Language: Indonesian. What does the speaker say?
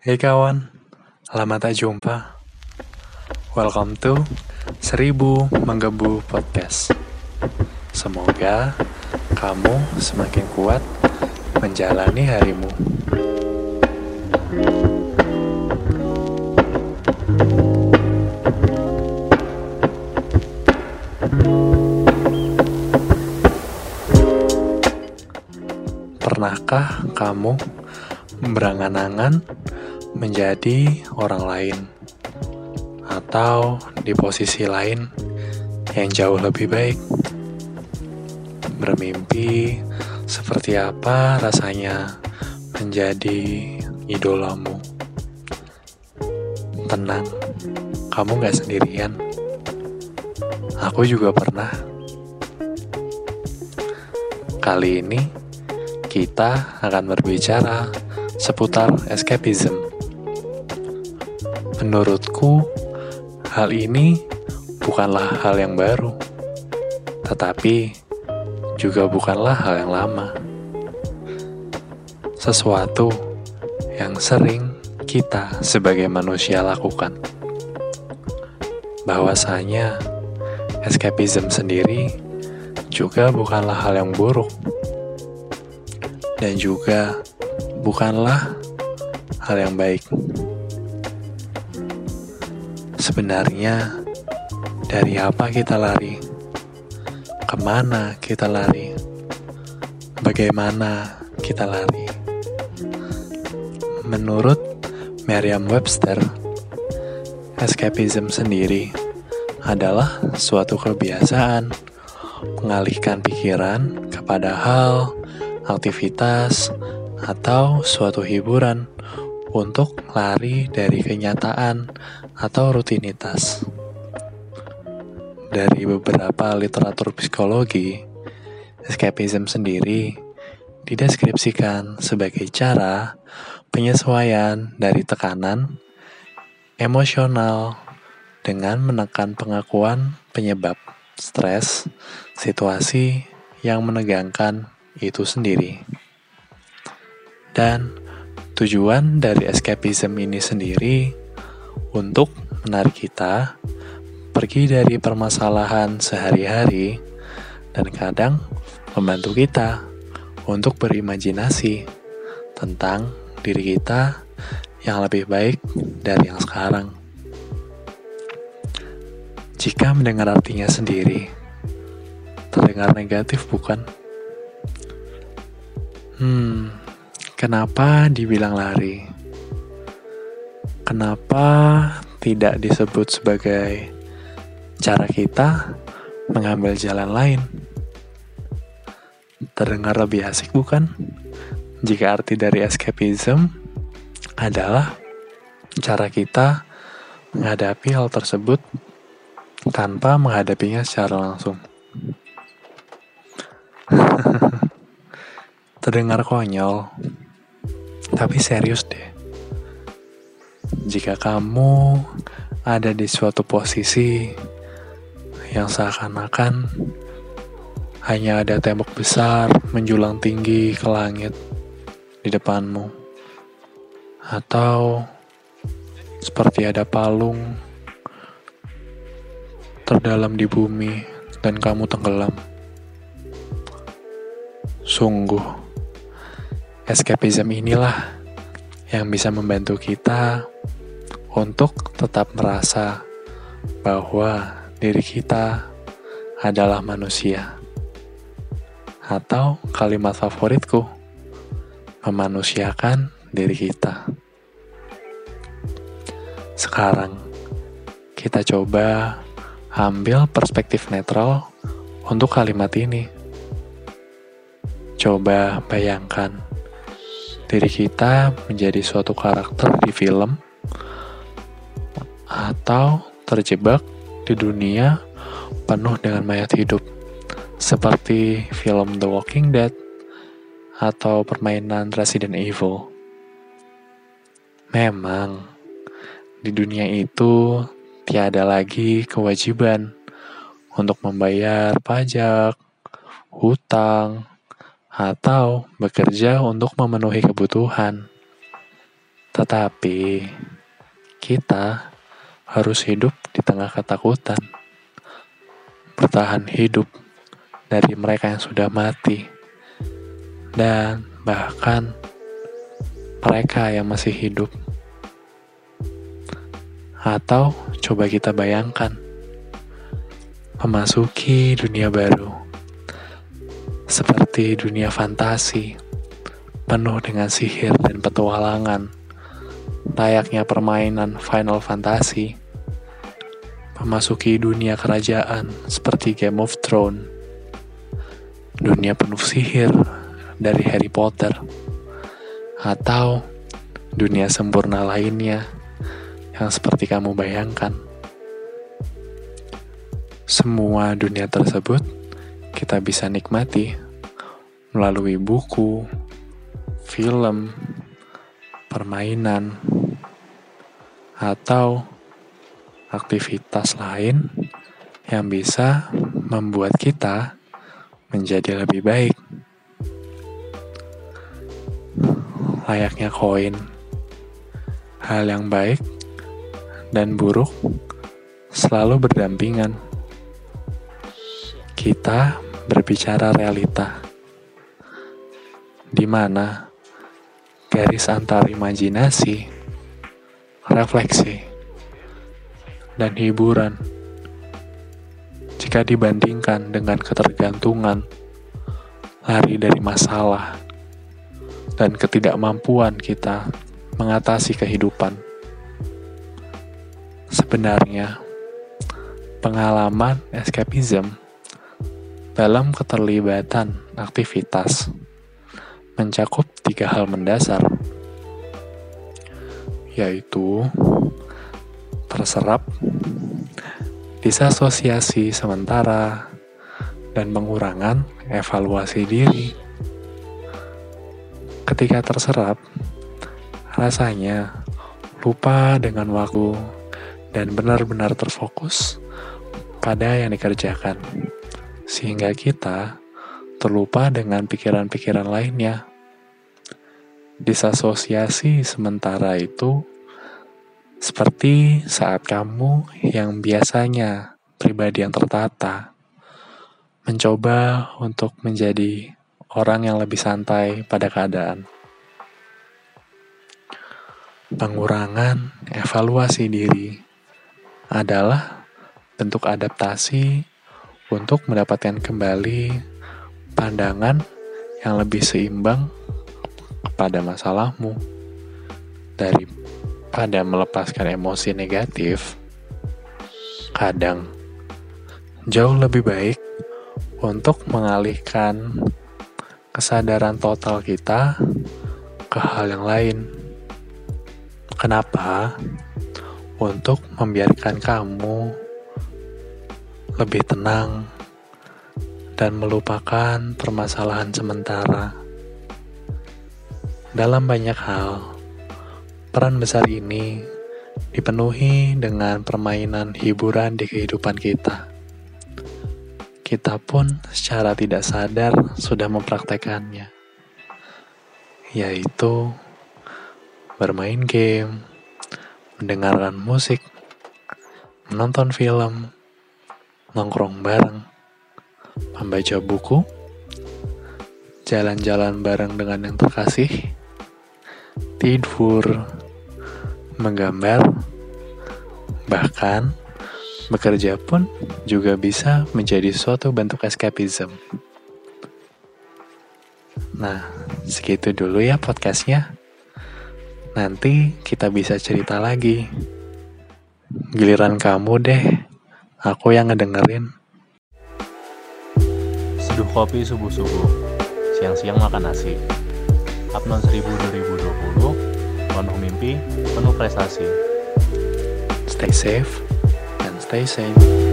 Hey kawan, lama tak jumpa. Welcome to Seribu Menggebu Podcast. Semoga kamu semakin kuat menjalani harimu. Pernahkah kamu berangan-angan menjadi orang lain atau di posisi lain yang jauh lebih baik? Bermimpi seperti apa rasanya menjadi idolamu? Tenang, kamu gak sendirian. Aku juga pernah. Kali ini kita akan berbicara seputar escapism. Menurutku, hal ini bukanlah hal yang baru, tetapi juga bukanlah hal yang lama. Sesuatu yang sering kita sebagai manusia lakukan. Bahwasanya escapism sendiri juga bukanlah hal yang buruk dan juga bukanlah hal yang baik. Sebenarnya, dari apa kita lari? Ke mana kita lari? Bagaimana kita lari? Menurut Merriam-Webster, escapism sendiri adalah suatu kebiasaan mengalihkan pikiran kepada hal, aktivitas, atau suatu hiburan untuk lari dari kenyataan atau rutinitas. Dari beberapa literatur psikologi, escapism sendiri dideskripsikan sebagai cara penyesuaian dari tekanan emosional dengan menekan pengakuan penyebab stres, situasi yang menegangkan itu sendiri. Dan tujuan dari escapism ini sendiri untuk menarik kita pergi dari permasalahan sehari-hari dan kadang membantu kita untuk berimajinasi tentang diri kita yang lebih baik dari yang sekarang. Jika mendengar artinya sendiri, terdengar negatif bukan? Hmm, Kenapa dibilang lari? Kenapa tidak disebut sebagai cara kita mengambil jalan lain? Terdengar lebih asik bukan? Jika arti dari escapism adalah cara kita menghadapi hal tersebut tanpa menghadapinya secara langsung. Terdengar konyol, tapi serius deh. Jika kamu ada di suatu posisi yang seakan-akan hanya ada tembok besar menjulang tinggi ke langit di depanmu, atau seperti ada palung terdalam di bumi dan kamu tenggelam. Sungguh Escapism inilah yang bisa membantu kita untuk tetap merasa bahwa diri kita adalah manusia. Atau kalimat favoritku, memanusiakan diri kita. Sekarang, kita coba ambil perspektif netral untuk kalimat ini. Coba bayangkan diri kita menjadi suatu karakter di film atau terjebak di dunia penuh dengan mayat hidup seperti film The Walking Dead atau permainan Resident Evil. Memang di dunia itu tiada lagi kewajiban untuk membayar pajak, hutang, atau bekerja untuk memenuhi kebutuhan. Tetapi kita harus hidup di tengah ketakutan, bertahan hidup dari mereka yang sudah mati, dan bahkan mereka yang masih hidup. Atau coba kita bayangkan, memasuki dunia baru, seperti dunia fantasi, penuh dengan sihir dan petualangan, layaknya permainan Final Fantasy, memasuki dunia kerajaan seperti Game of Thrones, dunia penuh sihir dari Harry Potter, atau dunia sempurna lainnya yang seperti kamu bayangkan. Semua dunia tersebut kita bisa nikmati melalui buku, film, permainan, atau aktivitas lain yang bisa membuat kita menjadi lebih baik. Layaknya koin, hal yang baik dan buruk selalu berdampingan kita berbicara realita, di mana garis antara imajinasi, refleksi, dan hiburan jika dibandingkan dengan ketergantungan, lari dari masalah, dan ketidakmampuan kita mengatasi kehidupan. Sebenarnya, pengalaman escapism dalam keterlibatan aktivitas mencakup tiga hal mendasar, yaitu terserap, disasosiasi sementara, dan pengurangan evaluasi diri. Ketika terserap, rasanya lupa dengan waktu dan benar-benar terfokus pada yang dikerjakan sehingga kita terlupa dengan pikiran-pikiran lainnya. Disasosiasi sementara itu seperti saat kamu yang biasanya pribadi yang tertata mencoba untuk menjadi orang yang lebih santai pada keadaan. Pengurangan evaluasi diri adalah bentuk adaptasi untuk mendapatkan kembali pandangan yang lebih seimbang kepada masalahmu daripada melepaskan emosi negatif kadang jauh lebih baik untuk mengalihkan kesadaran total kita ke hal yang lain. Kenapa? Untuk membiarkan kamu lebih tenang, dan melupakan permasalahan sementara. Dalam banyak hal, peran besar ini dipenuhi dengan permainan hiburan di kehidupan kita. Kita pun secara tidak sadar sudah mempraktekannya, yaitu bermain game, mendengarkan musik, menonton film, nongkrong bareng, membaca buku, jalan-jalan bareng dengan yang terkasih, tidur, menggambar, bahkan bekerja pun juga bisa menjadi suatu bentuk escapism. Nah, segitu dulu ya podcastnya. Nanti kita bisa cerita lagi. Giliran kamu deh Aku yang ngedengerin. Seduh kopi subuh-subuh, siang-siang makan nasi. Apnon 1000 2020, penuh mimpi, penuh prestasi. Stay safe and stay sane.